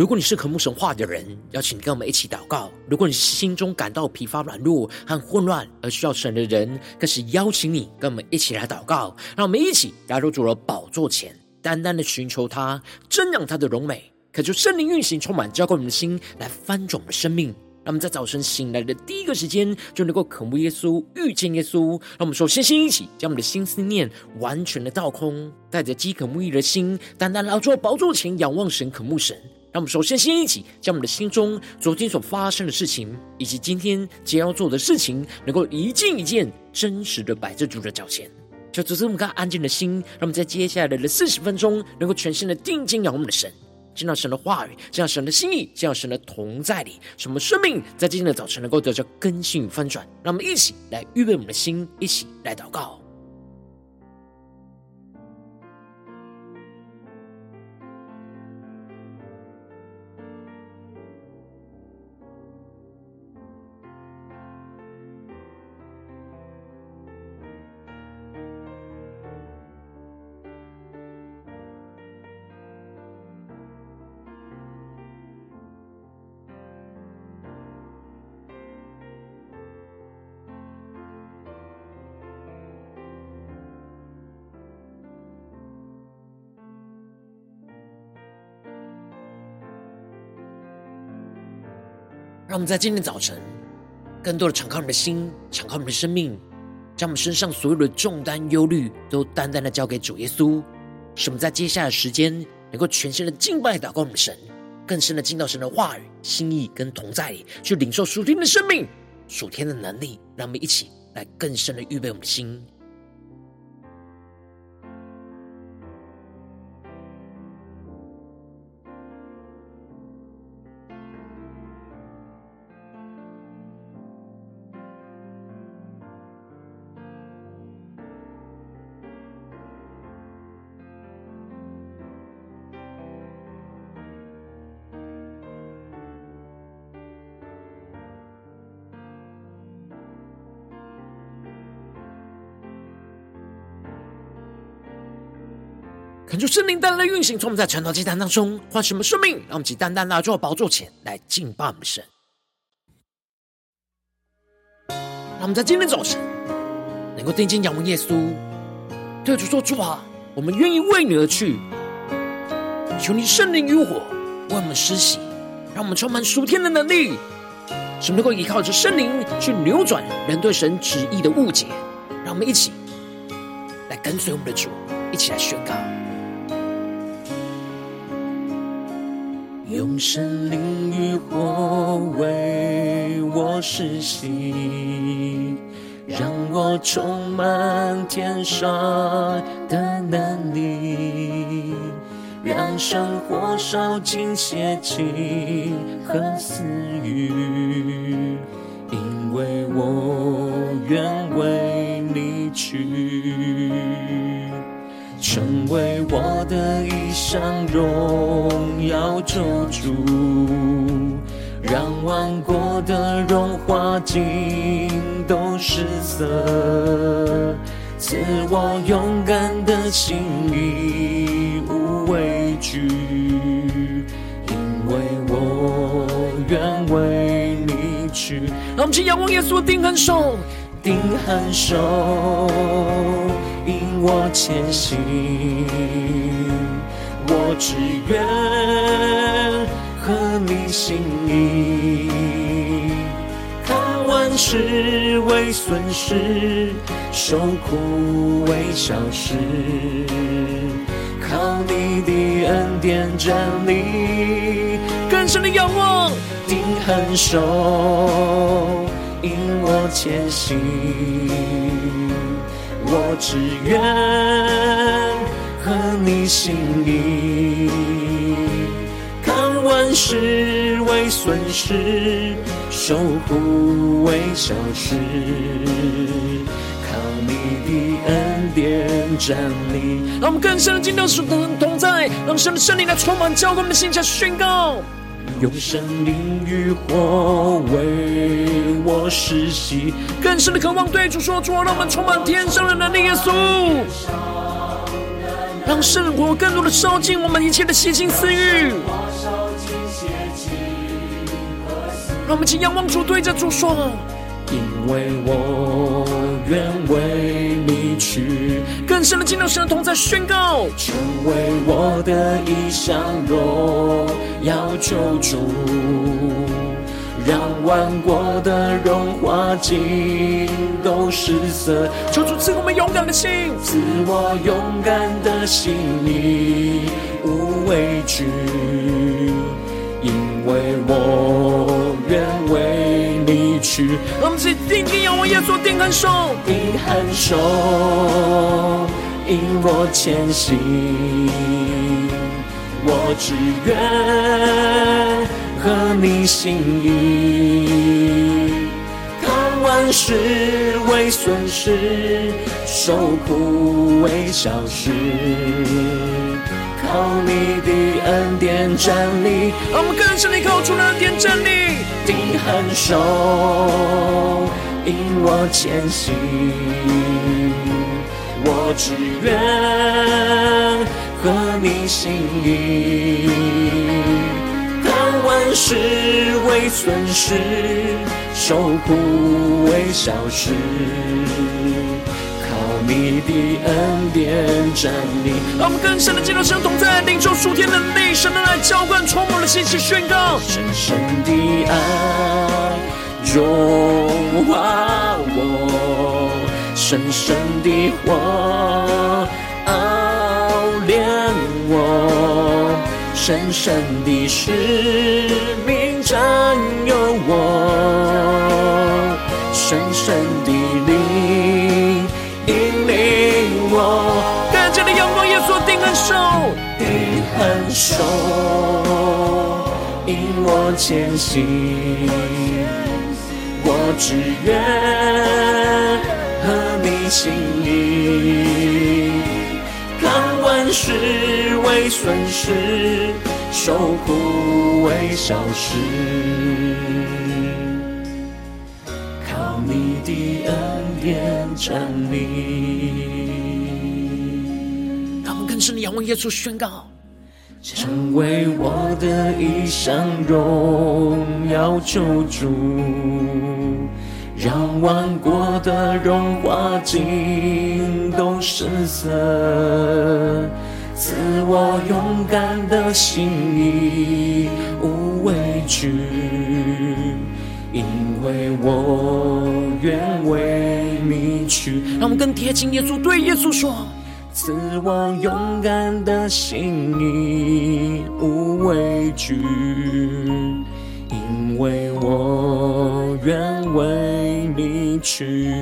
如果你是渴慕神话的人，邀请你跟我们一起祷告；如果你是心中感到疲乏、软弱和混乱而需要神的人，更是邀请你跟我们一起来祷告。让我们一起来到主的宝座前，单单的寻求他，瞻仰他的荣美，渴求圣灵运行，充满浇灌我们的心，来翻转我们的生命。让我们在早晨醒来的第一个时间，就能够渴慕耶稣、遇见耶稣。让我们首先先一起将我们的心思念完全的倒空，带着饥渴慕义的心，单单来到宝座前仰望神、渴慕神。让我们首先先一起将我们的心中昨天所发生的事情，以及今天将要做的事情，能够一件一件真实的摆在主的脚前。就只是我们看安静的心，让我们在接下来的四十分钟，能够全心的定睛仰望我们的神，见到神的话语，见到神的心意，见到神的同在里，使我们生命在今天的早晨能够得到更新与翻转。让我们一起来预备我们的心，一起来祷告。让我们在今天早晨，更多的敞开我们的心，敞开我们的生命，将我们身上所有的重担、忧虑，都单单的交给主耶稣。使我们在接下来的时间，能够全心的敬拜、祷告我们神，更深的进到神的话语、心意跟同在里，去领受属天的生命、属天的能力。让我们一起来更深的预备我们的心。求圣灵单单的运行，从我们在晨祷祭坛当中唤醒我们生命，让我们以单单来到宝座前来敬拜我们神。让我们在今天早晨能够定睛仰望耶稣，对主说：“主啊，我们愿意为你而去。求你圣灵与火为我们施洗，让我们充满属天的能力，使能够依靠着圣灵去扭转人对神旨意的误解。让我们一起来跟随我们的主，一起来宣告。”用圣灵与火为我施洗，让我充满天上的能力，让生活烧尽邪气和私欲，因为我愿为你去。成为我的一一生荣耀救主，让万国的荣华尽都失色，赐我勇敢的心，义无畏惧，因为我愿为你去。让我们去仰望耶稣，定恒守，定恒守。引我前行，我只愿合你心意，看万事为损失，受苦为小事，靠你的恩典站立，更深的仰望，定恒守，引我前行。我只愿合你心意，看万事为损失，守护为小事，靠你的恩典站立。让我们更深的进到主的同在，让神的圣灵来充满浇灌我们的心，下宣告。用圣灵与火为我施洗，更深的渴望对主说：主啊，让我们充满天上的能力，耶稣，让圣火更多的烧尽我们一切的邪情私欲，让我们请仰望主，对着主说：因为我愿为你去，更深的进入神的同在，宣告成为我的一项荣耀救主。让万国的荣华尽都失色，求主赐我们勇敢的心，赐我勇敢的心，你无畏惧，因为我愿为你去。让我们一起定睛仰望耶稣，定恒手，定恒手，引我前行，我只愿。合你心意，看万事为损失，受苦为小事，靠你的恩典站立。让我们更深地靠主的恩典站立，定恒手，引我前行，我只愿合你心意。万事为损失，受苦为小事，靠你的恩典站立。让我们更深的进入神同在，领受属天的能力，神的爱浇灌充满了信心，宣告深深的爱融化我，深深的火神圣的使命占有我，神圣的灵引领我，看见的阳光，耶稣定恒手，定恒手引我前行，我只愿和你心意，看万事。为损失，受苦为小事，靠你的恩典站立。他们更深的仰望耶稣，宣告：成为我的一生荣耀救主，让万国的荣华尽都失色。赐我勇敢的心，无畏惧，因为我愿为你去。让我们更贴近耶稣，对耶稣说：赐我勇敢的心，无畏惧，因为我愿为你去。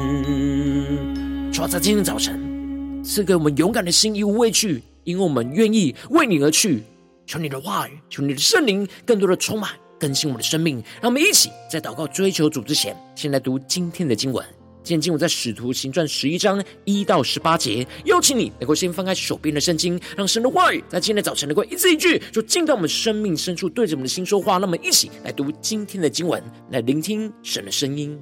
主啊在今天早晨赐给我们勇敢的心，无畏惧。因为我们愿意为你而去，求你的话语，求你的圣灵更多的充满更新我们的生命。让我们一起在祷告追求主之前，先来读今天的经文。今天经文在使徒行传十一章一到十八节。邀请你能够先翻开手边的圣经，让神的话语在今天早晨能够一字一句，就进到我们生命深处，对着我们的心说话。那么一起来读今天的经文，来聆听神的声音。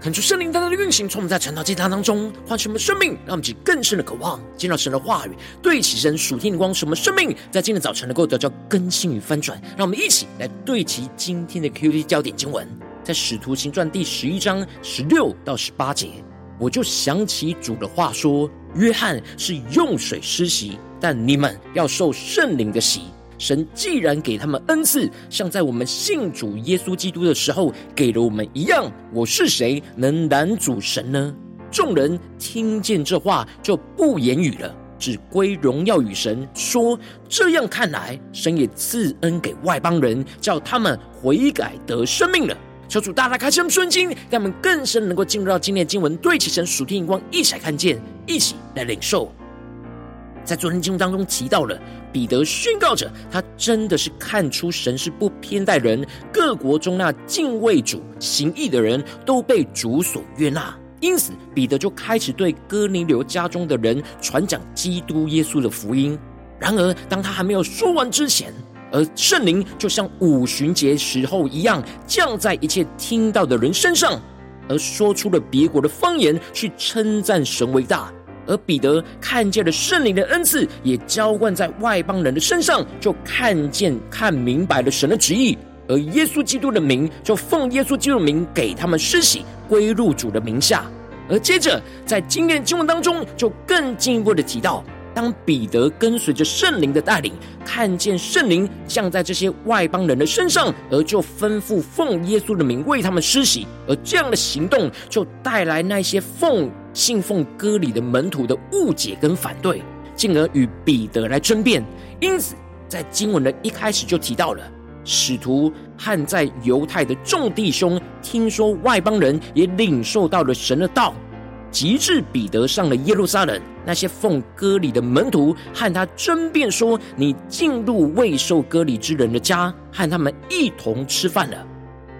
看出圣灵大大的运行，从我们在晨祷祭坛当中唤醒我们生命，让我们更深的渴望见到神的话语，对齐神属天的光，使我们生命在今天早晨能够得到更新与翻转。让我们一起来对齐今天的 QD 焦点经文，在使徒行传第十一章十六到十八节，我就想起主的话说：约翰是用水施洗，但你们要受圣灵的洗。神既然给他们恩赐，像在我们信主耶稣基督的时候给了我们一样，我是谁能拦阻神呢？众人听见这话就不言语了，只归荣耀与神，说：这样看来，神也赐恩给外邦人，叫他们悔改得生命了。求主大大开启我们顺经，让我们更深能够进入到今天的经文，对齐神属天眼光，一起来看见，一起来领受。在昨天经文当中提到了彼得宣告着，他真的是看出神是不偏待人，各国中那敬畏主、行义的人都被主所悦纳，因此彼得就开始对哥尼流家中的人传讲基督耶稣的福音。然而，当他还没有说完之前，而圣灵就像五旬节时候一样降在一切听到的人身上，而说出了别国的方言，去称赞神为大。而彼得看见了圣灵的恩赐，也浇灌在外邦人的身上，就看见、看明白了神的旨意。而耶稣基督的名，就奉耶稣基督的名给他们施洗，归入主的名下。而接着在今天的经文当中，就更进一步的提到，当彼得跟随着圣灵的带领，看见圣灵降在这些外邦人的身上，而就吩咐奉耶稣的名为他们施洗。而这样的行动，就带来那些奉。信奉割礼的门徒的误解跟反对，进而与彼得来争辩。因此，在经文的一开始就提到了使徒和在犹太的众弟兄，听说外邦人也领受到了神的道，及至彼得上了耶路撒冷，那些奉割礼的门徒和他争辩说：“你进入未受割礼之人的家，和他们一同吃饭了。”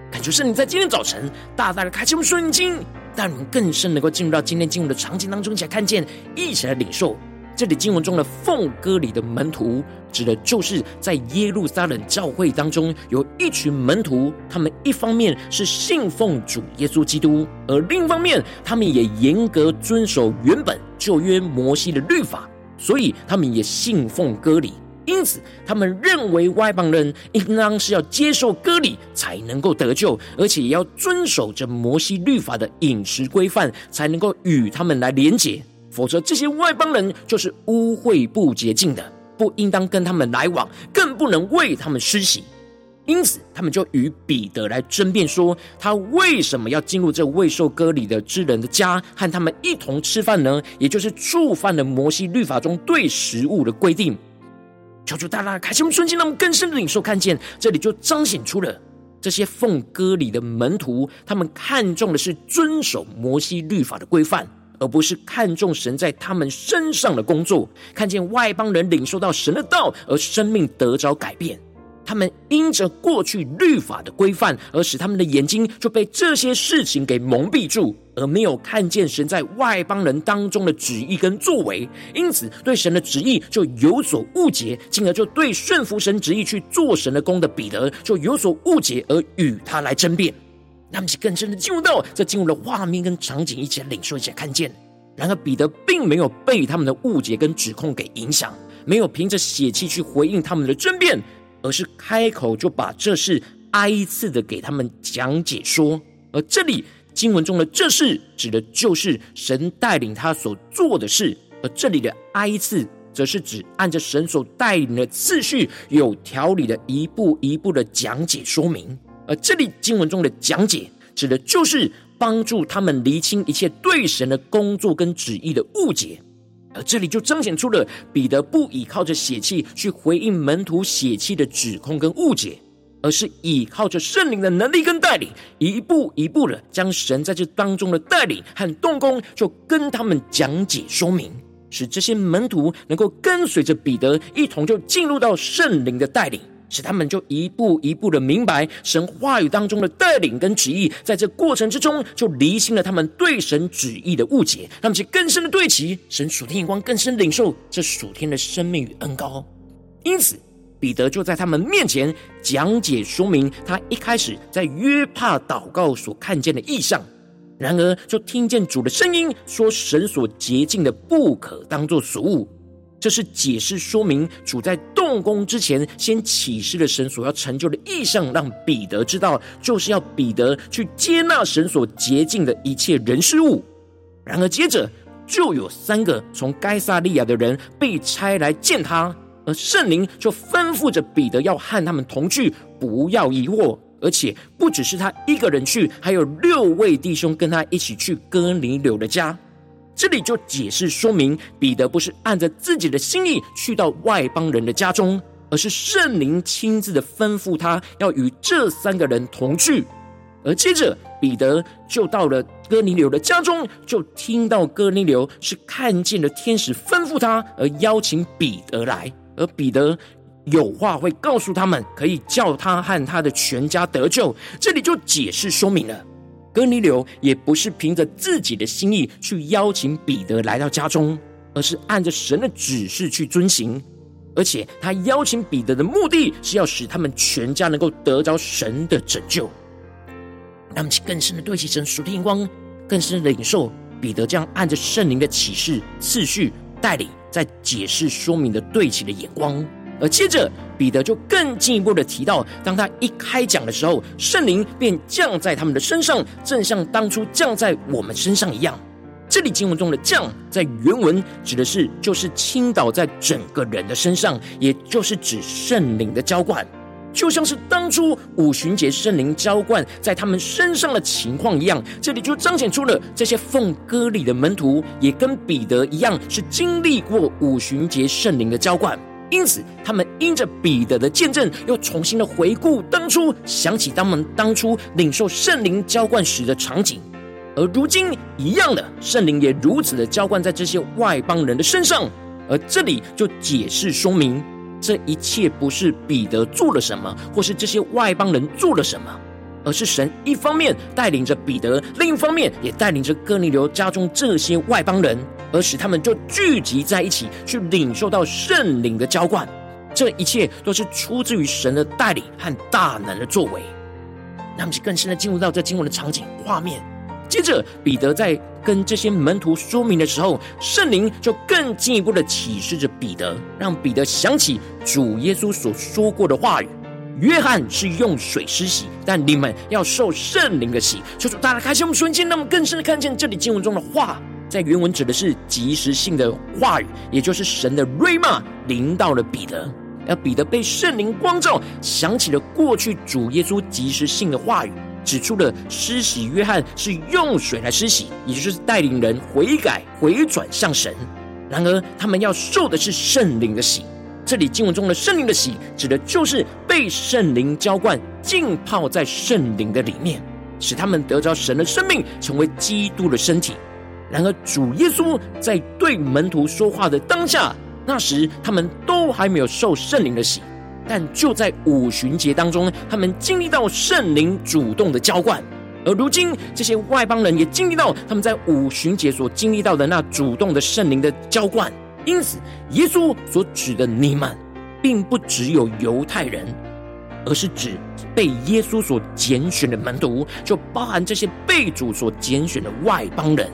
感觉圣灵在今天早晨大大的开启我们顺经。让我们更深能够进入到今天经文的场景当中，一起来看见，一起来领受。这里经文中的奉割礼的门徒，指的就是在耶路撒冷教会当中有一群门徒，他们一方面是信奉主耶稣基督，而另一方面，他们也严格遵守原本旧约摩西的律法，所以他们也信奉割礼。因此，他们认为外邦人应当是要接受割礼才能够得救，而且也要遵守着摩西律法的饮食规范，才能够与他们来连结。否则，这些外邦人就是污秽不洁净的，不应当跟他们来往，更不能为他们施洗。因此，他们就与彼得来争辩说，他为什么要进入这未受割礼的之人的家，和他们一同吃饭呢？也就是触犯了摩西律法中对食物的规定。求主大大开启我们瞬间，让我们更深的领受看见，这里就彰显出了这些奉歌礼的门徒，他们看重的是遵守摩西律法的规范，而不是看重神在他们身上的工作。看见外邦人领受到神的道，而生命得着改变。他们因着过去律法的规范，而使他们的眼睛就被这些事情给蒙蔽住，而没有看见神在外邦人当中的旨意跟作为，因此对神的旨意就有所误解，进而就对顺服神旨意去做神的工的彼得就有所误解，而与他来争辩。那么，就更深的进入到这进入了画面跟场景，一起来领受，一起看见。然而，彼得并没有被他们的误解跟指控给影响，没有凭着血气去回应他们的争辩。而是开口就把这事挨次的给他们讲解说，而这里经文中的这事指的就是神带领他所做的事，而这里的挨次则是指按着神所带领的次序，有条理的一步一步的讲解说明，而这里经文中的讲解指的就是帮助他们厘清一切对神的工作跟旨意的误解。这里就彰显出了彼得不依靠着血气去回应门徒血气的指控跟误解，而是依靠着圣灵的能力跟带领，一步一步的将神在这当中的带领和动工，就跟他们讲解说明，使这些门徒能够跟随着彼得一同就进入到圣灵的带领。使他们就一步一步的明白神话语当中的带领跟旨意，在这过程之中就厘清了他们对神旨意的误解，让其更深的对齐神属天眼光，更深领受这属天的生命与恩膏。因此，彼得就在他们面前讲解说明他一开始在约帕祷告所看见的异象。然而就听见主的声音说：“神所洁净的，不可当作俗物。”这是解释说明主在动工之前，先启示了神所要成就的意象，让彼得知道，就是要彼得去接纳神所洁净的一切人事物。然而接着就有三个从该撒利亚的人被差来见他，而圣灵就吩咐着彼得要和他们同去，不要疑惑。而且不只是他一个人去，还有六位弟兄跟他一起去哥尼流的家。这里就解释说明，彼得不是按着自己的心意去到外邦人的家中，而是圣灵亲自的吩咐他要与这三个人同去。而接着彼得就到了哥尼流的家中，就听到哥尼流是看见了天使吩咐他，而邀请彼得来，而彼得有话会告诉他们，可以叫他和他的全家得救。这里就解释说明了。哥尼流也不是凭着自己的心意去邀请彼得来到家中，而是按着神的指示去遵行。而且他邀请彼得的目的是要使他们全家能够得着神的拯救。让我们更深的对齐神属天光，更深的领受彼得这样按着圣灵的启示次序带领，在解释说明的对齐的眼光。而接着，彼得就更进一步的提到，当他一开讲的时候，圣灵便降在他们的身上，正像当初降在我们身上一样。这里经文中的“降”在原文指的是就是倾倒在整个人的身上，也就是指圣灵的浇灌，就像是当初五旬节圣灵浇灌在他们身上的情况一样。这里就彰显出了这些奉割礼的门徒也跟彼得一样，是经历过五旬节圣灵的浇灌。因此，他们因着彼得的见证，又重新的回顾当初，想起他们当初领受圣灵浇灌时的场景，而如今一样的圣灵也如此的浇灌在这些外邦人的身上。而这里就解释说明，这一切不是彼得做了什么，或是这些外邦人做了什么，而是神一方面带领着彼得，另一方面也带领着哥尼流家中这些外邦人。而使他们就聚集在一起，去领受到圣灵的浇灌。这一切都是出自于神的带领和大能的作为。那我们更深的进入到这经文的场景画面。接着，彼得在跟这些门徒说明的时候，圣灵就更进一步的启示着彼得，让彼得想起主耶稣所说过的话语：约翰是用水施洗，但你们要受圣灵的洗。求主大家开启我们瞬间，让我们更深的看见这里经文中的话。在原文指的是及时性的话语，也就是神的瑞玛临到了彼得，而彼得被圣灵光照，想起了过去主耶稣及时性的话语，指出了施洗约翰是用水来施洗，也就是带领人悔改回转向神。然而他们要受的是圣灵的洗。这里经文中的圣灵的洗，指的就是被圣灵浇灌，浸泡在圣灵的里面，使他们得着神的生命，成为基督的身体。然而，主耶稣在对门徒说话的当下，那时他们都还没有受圣灵的洗，但就在五旬节当中，他们经历到圣灵主动的浇灌。而如今，这些外邦人也经历到他们在五旬节所经历到的那主动的圣灵的浇灌。因此，耶稣所指的你们，并不只有犹太人，而是指被耶稣所拣选的门徒，就包含这些被主所拣选的外邦人。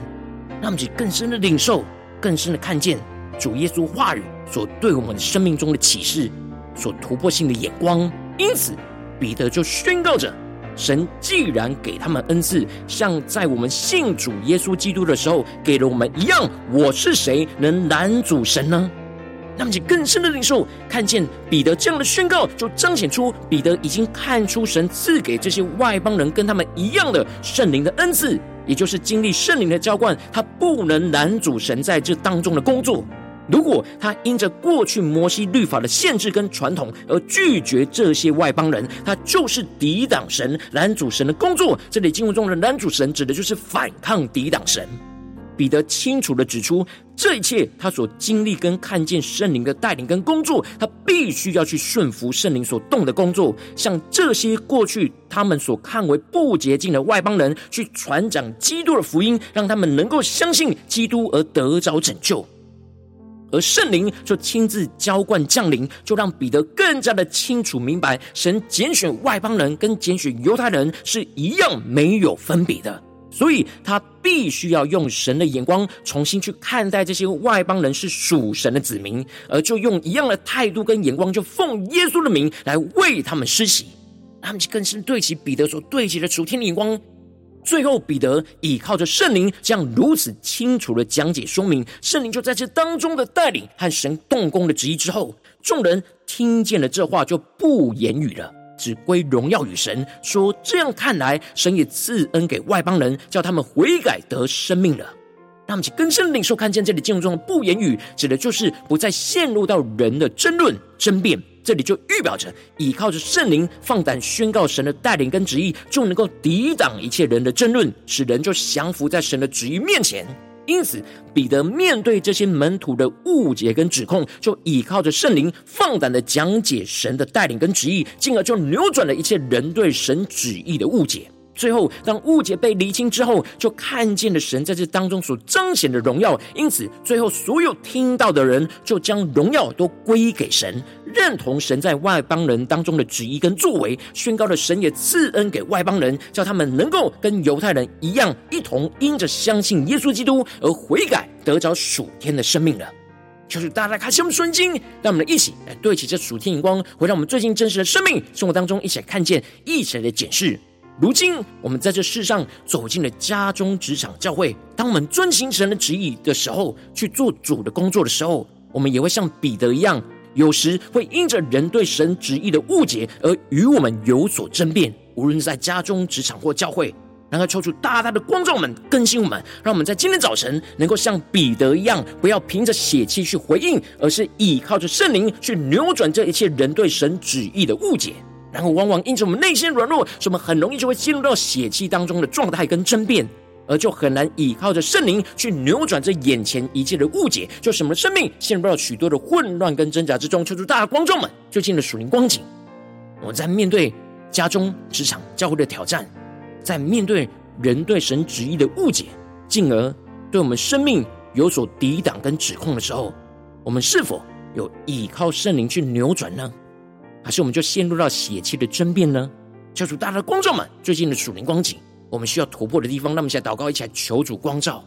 让我们更深的领受，更深的看见主耶稣话语所对我们生命中的启示，所突破性的眼光。因此，彼得就宣告着：神既然给他们恩赐，像在我们信主耶稣基督的时候给了我们一样，我是谁能拦阻神呢？让我们去更深的领受，看见彼得这样的宣告，就彰显出彼得已经看出神赐给这些外邦人跟他们一样的圣灵的恩赐。也就是经历圣灵的浇灌，他不能拦阻神在这当中的工作。如果他因着过去摩西律法的限制跟传统而拒绝这些外邦人，他就是抵挡神、拦阻神的工作。这里经文中的拦阻神，指的就是反抗、抵挡神。彼得清楚的指出，这一切他所经历跟看见圣灵的带领跟工作，他必须要去顺服圣灵所动的工作，向这些过去他们所看为不洁净的外邦人去传讲基督的福音，让他们能够相信基督而得着拯救。而圣灵就亲自浇灌降临，就让彼得更加的清楚明白，神拣选外邦人跟拣选犹太人是一样没有分别的。所以他必须要用神的眼光重新去看待这些外邦人是属神的子民，而就用一样的态度跟眼光，就奉耶稣的名来为他们施洗。他们就更是对齐彼得所对齐的属天的眼光。最后，彼得倚靠着圣灵，这样如此清楚的讲解说明，圣灵就在这当中的带领和神动工的旨意之后，众人听见了这话，就不言语了，只归荣耀与神，说：这样看来，神也赐恩给外邦人，叫他们悔改得生命了。让我们去更深领受，看见这里经文中的不言语，指的就是不再陷入到人的争论争辩。这里就预表着，倚靠着圣灵，放胆宣告神的带领跟旨意，就能够抵挡一切人的争论，使人就降服在神的旨意面前。因此，彼得面对这些门徒的误解跟指控，就倚靠着圣灵，放胆的讲解神的带领跟旨意，进而就扭转了一切人对神旨意的误解。最后，当误解被厘清之后，就看见了神在这当中所彰显的荣耀。因此，最后所有听到的人就将荣耀都归给神，认同神在外邦人当中的旨意跟作为，宣告了神也赐恩给外邦人，叫他们能够跟犹太人一样，一同因着相信耶稣基督而悔改，得着属天的生命了。就是大家来看，我们顺经，让我们一起来对齐这属天眼光，回到我们最近真实的生命生活当中，一起来看见，一起来检视。如今，我们在这世上走进了家中、职场、教会。当我们遵行神的旨意的时候，去做主的工作的时候，我们也会像彼得一样，有时会因着人对神旨意的误解而与我们有所争辩。无论在家中、职场或教会，然后抽出大大的光照们，更新我们，让我们在今天早晨能够像彼得一样，不要凭着血气去回应，而是依靠着圣灵去扭转这一切人对神旨意的误解。然后，往往因着我们内心软弱，使我们很容易就会进入到血气当中的状态跟争辩，而就很难依靠着圣灵去扭转这眼前一切的误解，就使我们的生命陷入到许多的混乱跟挣扎之中。求主大的光众们，就进了属灵光景。我们在面对家中、职场、教会的挑战，在面对人对神旨意的误解，进而对我们生命有所抵挡跟指控的时候，我们是否有依靠圣灵去扭转呢？还是我们就陷入到血气的争辩呢？求主大家的光照们，最近的属灵光景，我们需要突破的地方，那么一下祷告，一起来求主光照。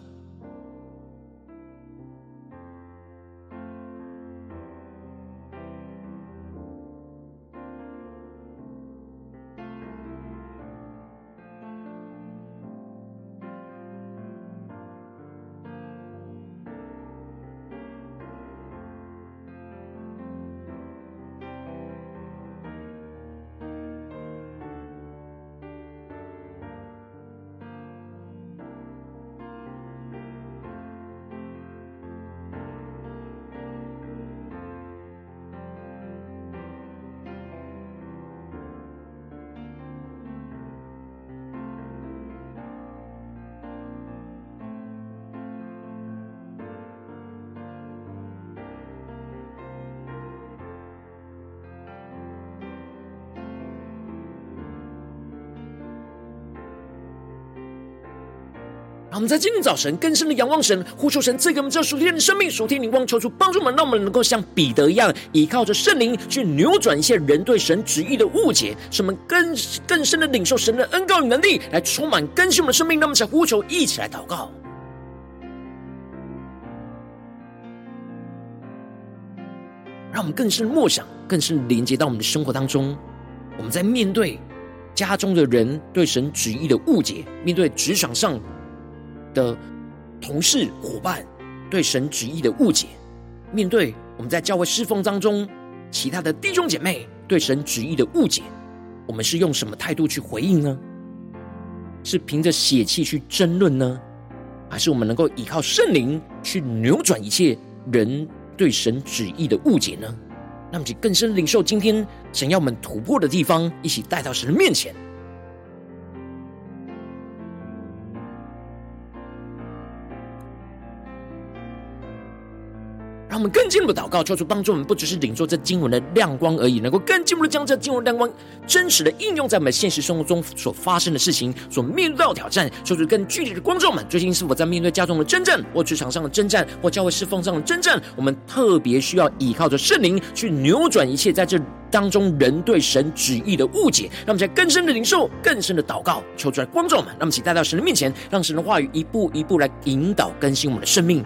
在今天早晨更深的仰望神，呼求神赐给我们这属天的生命、属天灵光，求主帮助我们，让我们能够像彼得一样，依靠着圣灵去扭转一些人对神旨意的误解，使我们更更深的领受神的恩膏与能力，来充满更新我们的生命。让我们在呼求，一起来祷告，让我们更深默想，更深连接到我们的生活当中。我们在面对家中的人对神旨意的误解，面对职场上。的同事伙伴对神旨意的误解，面对我们在教会侍奉当中其他的弟兄姐妹对神旨意的误解，我们是用什么态度去回应呢？是凭着血气去争论呢，还是我们能够依靠圣灵去扭转一切人对神旨意的误解呢？让我们更深领受今天神要我们突破的地方，一起带到神的面前。我们更进一步祷告，求主帮助我们，不只是领受这经文的亮光而已，能够更进一步的将这经文亮光真实的应用在我们现实生活中所发生的事情，所面对到的挑战。求主更具体的观众们，最近是否在面对家中的征战，或职场上的征战，或教会侍奉上的征战？我们特别需要依靠着圣灵去扭转一切在这当中人对神旨意的误解。让我们在更深的领受、更深的祷告，求主来观众们，让我们一起带到神的面前，让神的话语一步一步来引导更新我们的生命。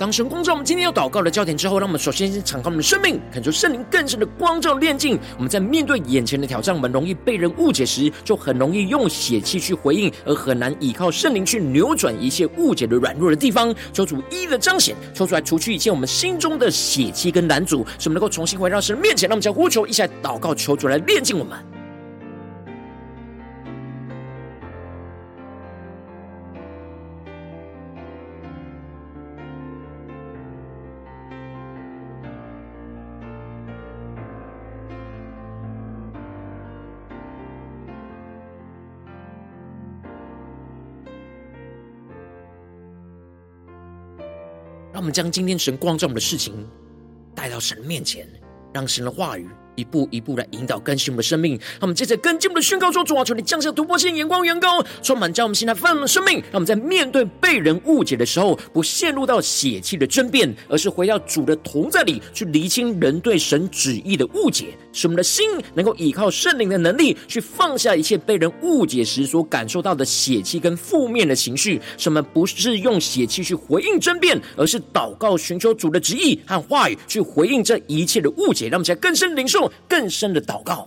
当神光照我们今天要祷告的焦点之后，让我们首先先敞开我们的生命，恳求圣灵更深的光照炼净。我们在面对眼前的挑战，我们容易被人误解时，就很容易用血气去回应，而很难依靠圣灵去扭转一切误解的软弱的地方。求主一一的彰显，求出来除去一切我们心中的血气跟拦阻，使我们能够重新回到神面前。让我们将呼求一起来祷告，求主来炼净我们。将今天神光照我们的事情带到神面前，让神的话语一步一步来引导更新我们的生命。让我们接着更进一步的宣告说：主啊，求你降下突破性眼光、眼光，充满将我们现在放的生命。让我们在面对被人误解的时候，不陷入到血气的争辩，而是回到主的同在里，去厘清人对神旨意的误解。使我们的心能够依靠圣灵的能力，去放下一切被人误解时所感受到的血气跟负面的情绪。使我们不是用血气去回应争辩，而是祷告寻求主的旨意和话语，去回应这一切的误解。让我们在更深领受、更深的祷告。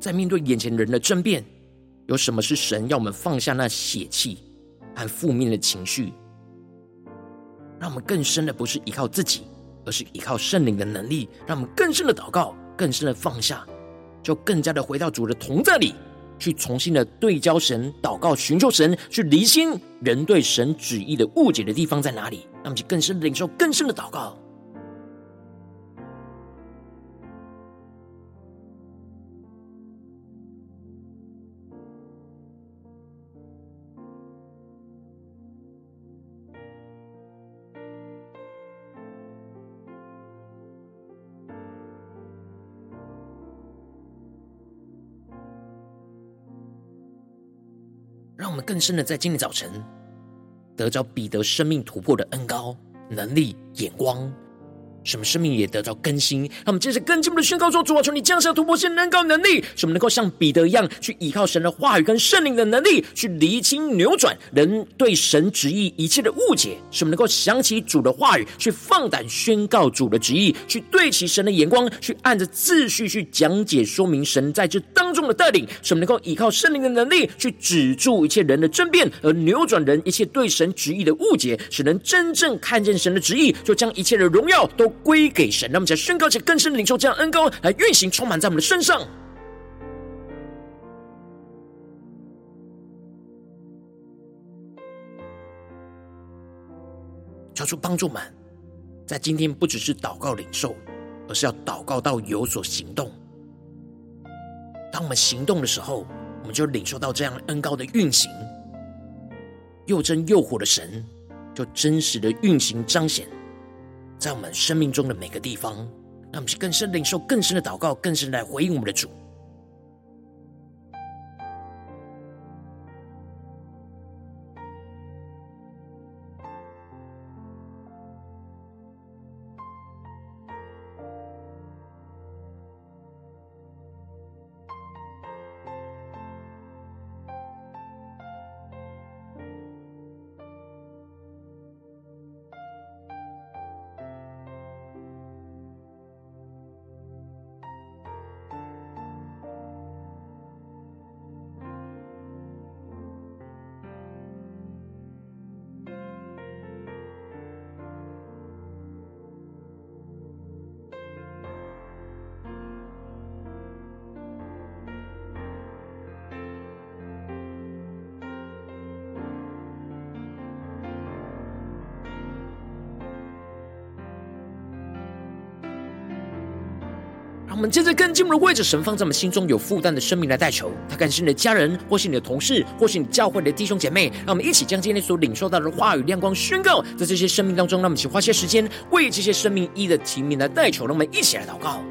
在面对眼前人的争辩，有什么是神要我们放下那血气？和负面的情绪，让我们更深的不是依靠自己，而是依靠圣灵的能力，让我们更深的祷告，更深的放下，就更加的回到主的同在里，去重新的对焦神，祷告寻求神，去厘清人对神旨意的误解的地方在哪里，那么就更深的领受更深的祷告。更深的在今天早晨得着彼得生命突破的恩高、能力、眼光。什么生命也得到更新，让我们接着更进一步的宣告说：主啊，求你降下突破性能高能力，使我们能够像彼得一样，去依靠神的话语跟圣灵的能力，去厘清扭转人对神旨意一切的误解，使我们能够想起主的话语，去放胆宣告主的旨意，去对齐神的眼光，去按着次序去讲解说明神在这当中的带领，使我们能够依靠圣灵的能力，去止住一切人的争辩，而扭转人一切对神旨意的误解，使人真正看见神的旨意，就将一切的荣耀都。归给神，让我们在宣告且更深领受这样恩膏来运行，充满在我们的身上。求主帮助们，在今天不只是祷告领受，而是要祷告到有所行动。当我们行动的时候，我们就领受到这样恩膏的运行，又真又活的神就真实的运行彰显。在我们生命中的每个地方，让我们去更深领受、更深的祷告、更深来回应我们的主。我们接着更进一步的为着神放在我们心中有负担的生命来代求，他感谢你的家人，或是你的同事，或是你教会的弟兄姐妹。让我们一起将今天所领受到的话语亮光宣告在这些生命当中。让我们一起花些时间为这些生命一的提名来代求。让我们一起来祷告。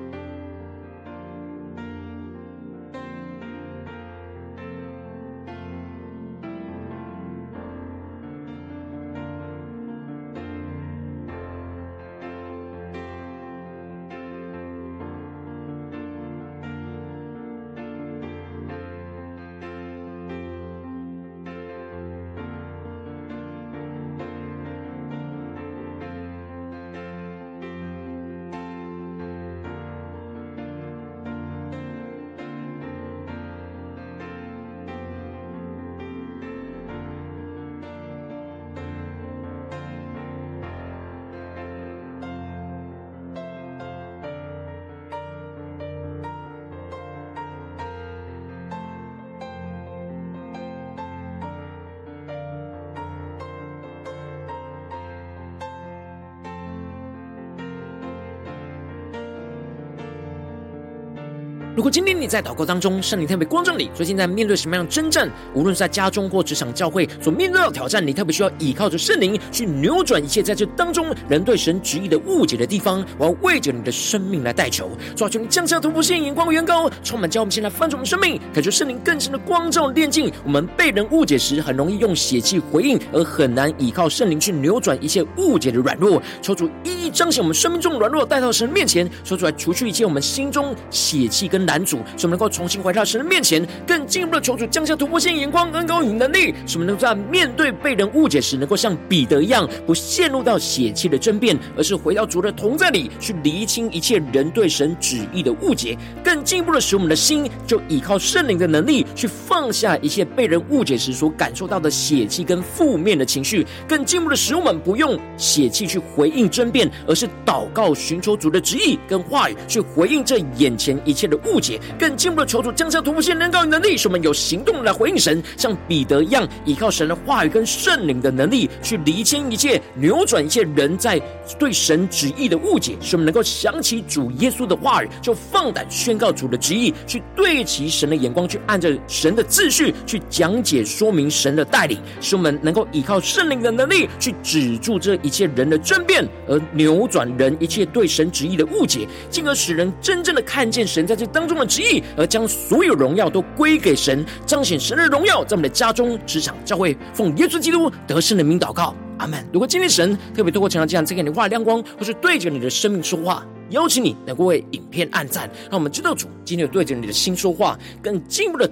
如果今天你在祷告当中，圣灵特别光照你，最近在面对什么样的征战？无论是在家中或职场教会所面对的挑战，你特别需要依靠着圣灵去扭转一切在这当中人对神旨意的误解的地方。我要为着你的生命来代求，求你降下突破性眼光远高，充满教我们现在翻转我们生命，感觉圣灵更深的光照炼净。我们被人误解时，很容易用血气回应，而很难依靠圣灵去扭转一切误解的软弱。求主一一彰显我们生命中软弱，带到神面前，说出来除去一切我们心中血气跟男主，使我们能够重新回到神的面前，更进一步的求主降下突破性眼光、恩膏与能力，使我们能在面对被人误解时，能够像彼得一样，不陷入到血气的争辩，而是回到主的同在里，去厘清一切人对神旨意的误解，更进一步的使我们的心就依靠圣灵的能力，去放下一切被人误解时所感受到的血气跟负面的情绪，更进一步的使我们不用血气去回应争辩，而是祷告寻求主的旨意跟话语，去回应这眼前一切的误误解。更进一步的求主降下突破性能高与能力，使我们有行动来回应神，像彼得一样，依靠神的话语跟圣灵的能力，去厘清一切、扭转一切人在对神旨意的误解，使我们能够想起主耶稣的话语，就放胆宣告主的旨意，去对齐神的眼光，去按着神的秩序去讲解说明神的带领，使我们能够依靠圣灵的能力，去止住这一切人的争辩，而扭转人一切对神旨意的误解，进而使人真正的看见神在这当中的旨意。而将所有荣耀都归给神，彰显神的荣耀，在我们的家中、职场、教会，奉耶稣基督得胜的名祷告，阿门。如果今天神特别透过这样这样赐给你画亮光，或是对着你的生命说话，邀请你能够为影片按赞，让我们知道主今天有对着你的心说话，更进一步的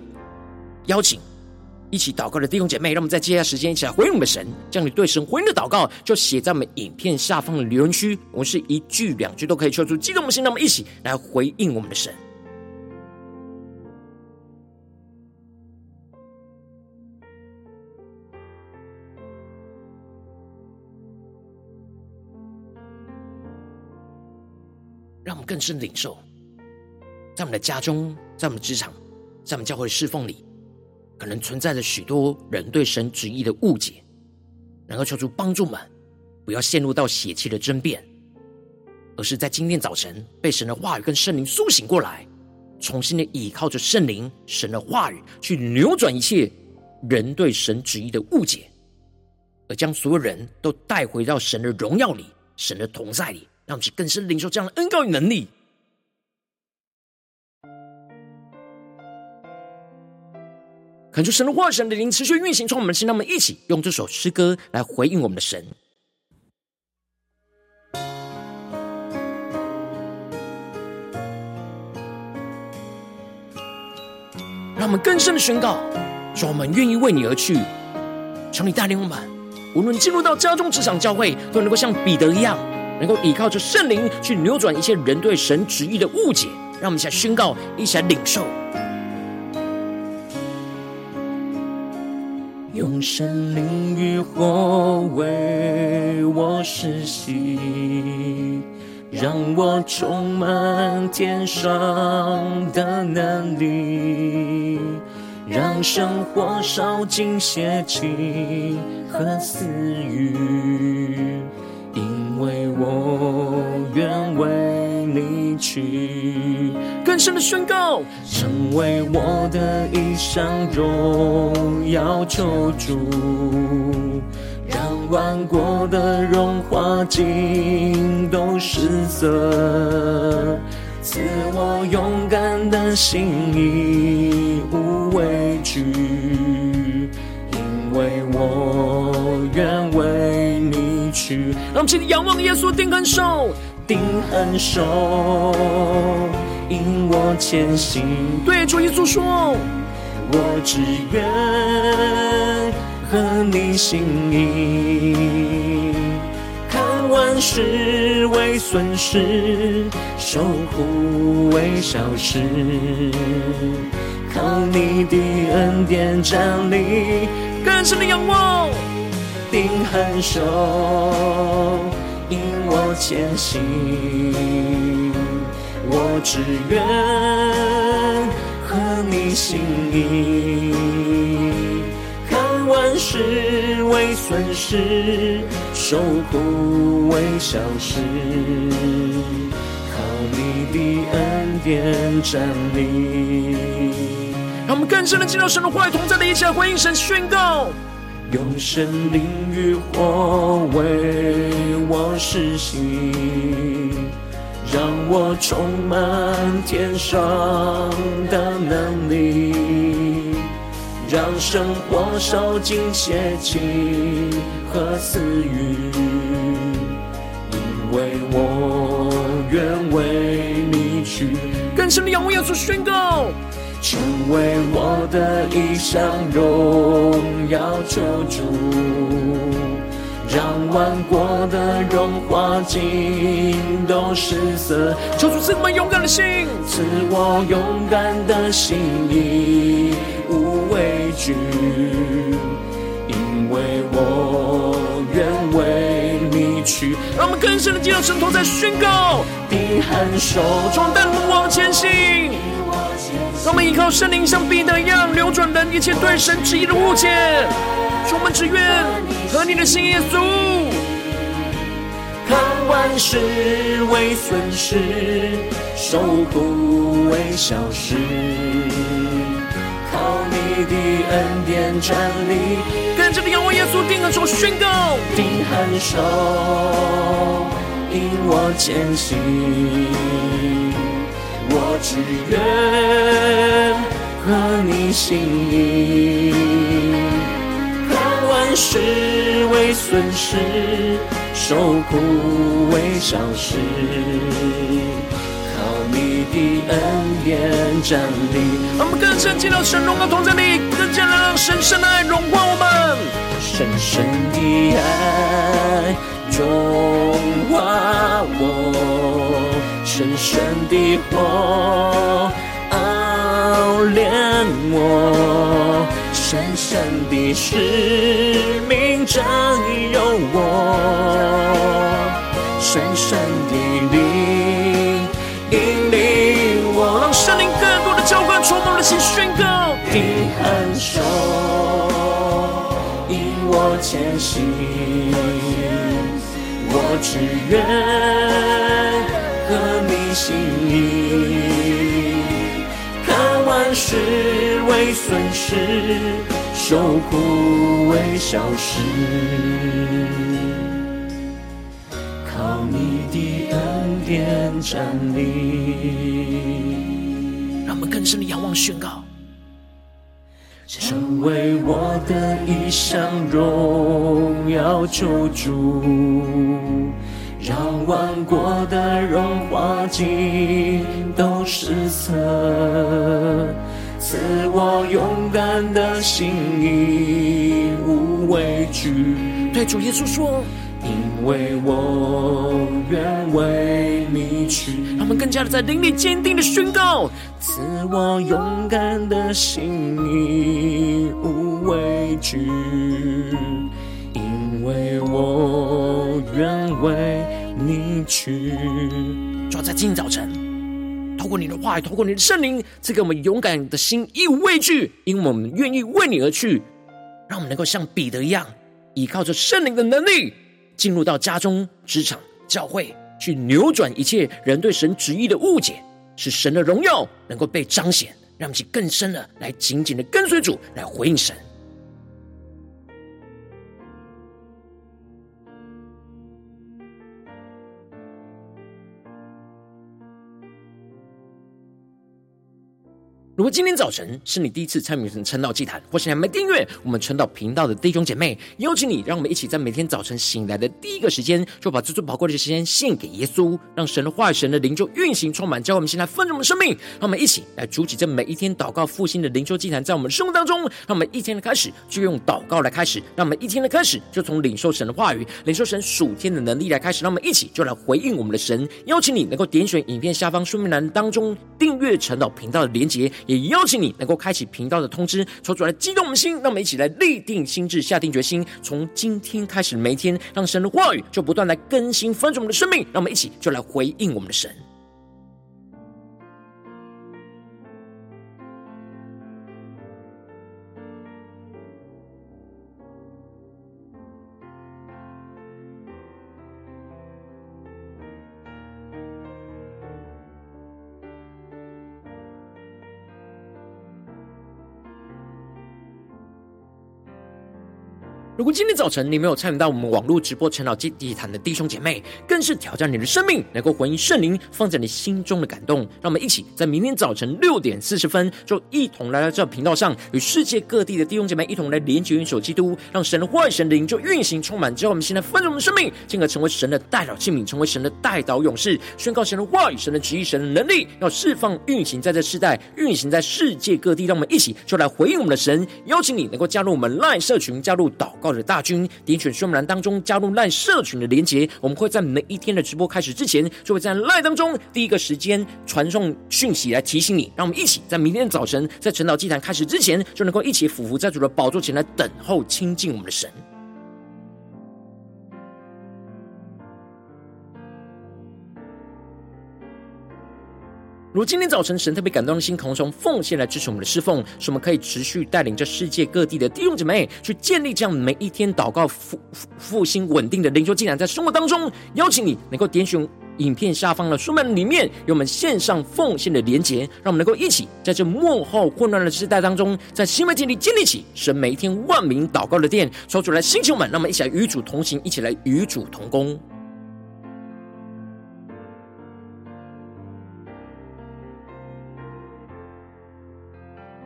邀请一起祷告的弟兄姐妹，让我们在接下来时间一起来回应我们的神，将你对神回应的祷告就写在我们影片下方的留言区，我们是一句两句都可以说出激动的心，那么一起来回应我们的神。让我们更深领受，在我们的家中，在我们的职场，在我们教会的侍奉里，可能存在着许多人对神旨意的误解，能够求主帮助们，不要陷入到血气的争辩，而是在今天早晨被神的话语跟圣灵苏醒过来，重新的倚靠着圣灵、神的话语，去扭转一切人对神旨意的误解，而将所有人都带回到神的荣耀里、神的同在里。让我们更深领受这样的恩膏与能力，恳求神的话语、神的灵持续运行，从我们的心，让我们一起用这首诗歌来回应我们的神，让我们更深的宣告，说我们愿意为你而去，求你带领我们，无论进入到家中、职场、教会，都能够像彼得一样。能够依靠着圣灵去扭转一些人对神旨意的误解，让我们一起来宣告，一起来领受。用圣灵与火为我施洗，让我充满天上的能力，让生活烧尽邪气和私欲。因为我愿为你去。更深的宣告，成为我的衣裳，荣耀救主，让万国的荣华尽都失色。赐我勇敢的心，义无畏惧，因为我愿为去。让我们请仰望耶稣，定恒守，定恒守，引我前行。对主耶稣说，我只愿合你心意。万事为损失，受苦为小事，靠你的恩典站立，更深的仰望，定恒守，引我前行，我只愿合你心意。看万事为损失，受苦为小事，靠你的恩典站立。让我们更深的进入神的话语同在的一起来回应神宣告，用神灵与火为我施洗，让我充满天上的能力。让生活烧尽邪气和私欲，因为我愿为你去。更深的仰望，要做宣告，成为我的衣裳，荣耀救主，让万国的荣华尽都失色。求主赐我们勇敢的心，赐我勇敢的心意。无畏惧，因为我愿为你去。让我们更深的进入神同在宣告，定恒守，壮胆勇往前行。让我们依靠圣灵，像彼得一样，扭转人一切对神旨意的误解。我们只愿和你的心，耶稣，看万事为损失，受苦为小事。靠你的恩典站立，跟着你仰望耶稣，定恒守宣告，定恒守，引我前行，我只愿合你心意，看万事为损失，受苦为小事。靠你的恩典站立，我们更深进到神荣耀同在里，更加的让神圣的爱融化我们。深深的爱融化我，深深的火，熬炼我，深深的使命占有我，深深的灵引领我，让圣灵更多的浇灌，充满了心宣告。你很手引我前行，我只愿。心意，看万事为损失，受苦为小事，靠你的恩典站立。让我们更深的仰望宣告，成为我的衣裳，荣耀救主，让万国的荣华尽都失色，赐我勇敢的心，义无畏惧。对主耶稣说。因为我愿为你去，让我们更加的在灵里坚定的宣告，赐我勇敢的心，义无畏惧，因为我愿为你去。就在今天早晨，透过你的话语，透过你的圣灵，赐给我们勇敢的心，义无畏惧，因为我们愿意为你而去，让我们能够像彼得一样，依靠着圣灵的能力。进入到家中、职场、教会，去扭转一切人对神旨意的误解，使神的荣耀能够被彰显，让我们去更深的来紧紧的跟随主，来回应神。如果今天早晨是你第一次参与晨祷祭坛，或是还没订阅我们晨祷频道的弟兄姐妹，邀请你，让我们一起在每天早晨醒来的第一个时间，就把这最宝贵的时间献给耶稣，让神的话语、神的灵就运行充满，教我们现在丰盛的生命。让我们一起来筑起这每一天祷告复兴的灵修祭坛，在我们生活当中，让我们一天的开始就用祷告来开始，让我们一天的开始就从领受神的话语、领受神属天的能力来开始，让我们一起就来回应我们的神。邀请你能够点选影片下方说明栏当中订阅晨祷频道的连结。也邀请你能够开启频道的通知，说出来激动我们心，让我们一起来立定心智，下定决心，从今天开始每一天，让神的话语就不断来更新翻转我们的生命，让我们一起就来回应我们的神。果今天早晨你没有参与到我们网络直播晨祷祭坛的弟兄姐妹，更是挑战你的生命，能够回应圣灵放在你心中的感动。让我们一起在明天早晨六点四十分，就一同来到这频道上，与世界各地的弟兄姐妹一同来连结、元首基督，让神的话语、神灵就运行充满，之后我们现在丰盛我们生命，进而成为神的代祷器皿，成为神的代祷勇士，宣告神的话语、神的旨意、神的能力，要释放、运行在这世代，运行在世界各地。让我们一起就来回应我们的神，邀请你能够加入我们赖社群，加入祷告的大军，点选说明栏当中加入赖社群的连结，我们会在每一天的直播开始之前，就会在赖当中第一个时间传送讯息来提醒你，让我们一起在明天早晨在晨岛祭坛开始之前，就能够一起俯伏在主的宝座前来等候亲近我们的神。如今天早晨，神特别感动的心，渴望从奉献来支持我们的侍奉，使我们可以持续带领着世界各地的弟兄姐妹去建立这样每一天祷告复复兴稳定的灵修进展，在生活当中，邀请你能够点选影片下方的书本里面有我们线上奉献的连结，让我们能够一起在这幕后混乱的时代当中，在新媒体里建立起神每一天万名祷告的殿，抽出来星球们，让我们一起来与主同行，一起来与主同工。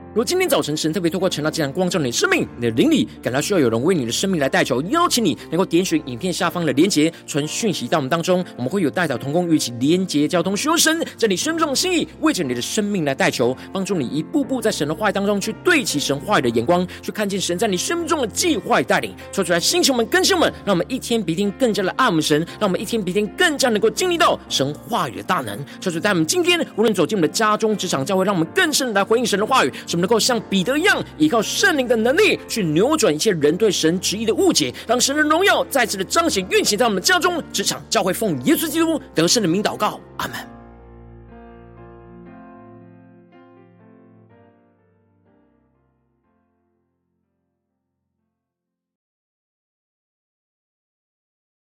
如果今天早晨神特别透过晨祷祭坛光照你的生命，你的灵里感到需要有人为你的生命来代求，邀请你能够点选影片下方的连结，传讯息到我们当中，我们会有代祷同工与其连结交通，寻求神在你生命中的心意，为着你的生命来代求，帮助你一步步在神的话语当中去对齐神话语的眼光，去看见神在你生命中的计划与带领，说出来，星球们、更新们，让我们一天比一天更加的爱我们神，让我们一天比一天更加能够经历到神话语的大能，说出在我们今天无论走进我们的家中、职场、教会，让我们更深的来回应神的话语，使我能够像彼得一样，依靠圣灵的能力，去扭转一切人对神旨意的误解，让神的荣耀再次的彰显运行在我们的家中、职场、教会，奉耶稣基督得胜的名祷告，阿门。